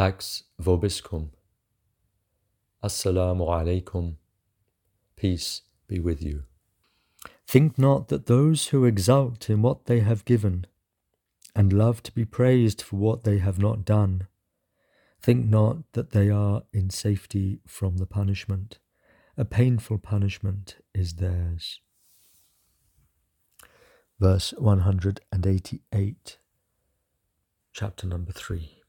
Pax vobiscum. Assalamu alaikum. Peace be with you. Think not that those who exult in what they have given, and love to be praised for what they have not done, think not that they are in safety from the punishment. A painful punishment is theirs. Verse 188, chapter number 3.